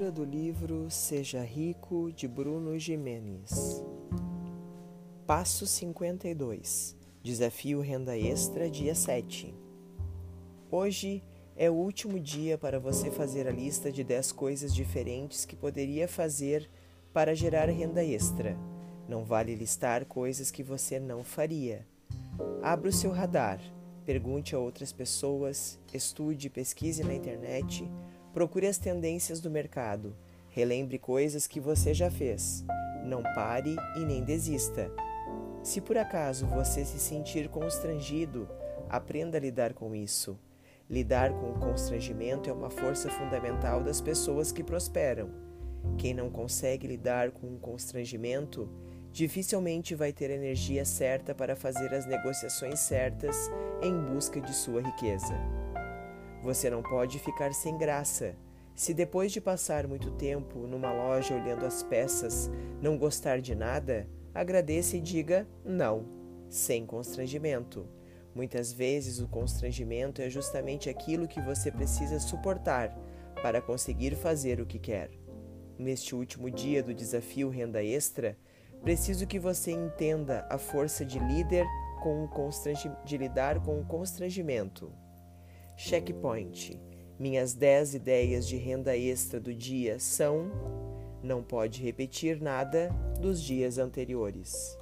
Leitura do livro Seja Rico de Bruno Jimenez. Passo 52. Desafio Renda Extra, dia 7. Hoje é o último dia para você fazer a lista de 10 coisas diferentes que poderia fazer para gerar renda extra. Não vale listar coisas que você não faria. Abra o seu radar, pergunte a outras pessoas, estude, pesquise na internet Procure as tendências do mercado. Relembre coisas que você já fez. Não pare e nem desista. Se por acaso você se sentir constrangido, aprenda a lidar com isso. Lidar com o constrangimento é uma força fundamental das pessoas que prosperam. Quem não consegue lidar com o constrangimento dificilmente vai ter a energia certa para fazer as negociações certas em busca de sua riqueza. Você não pode ficar sem graça. Se depois de passar muito tempo numa loja olhando as peças não gostar de nada, agradeça e diga não, sem constrangimento. Muitas vezes o constrangimento é justamente aquilo que você precisa suportar para conseguir fazer o que quer. Neste último dia do desafio Renda Extra, preciso que você entenda a força de líder com o de lidar com o constrangimento. Checkpoint. Minhas 10 ideias de renda extra do dia são: não pode repetir nada dos dias anteriores.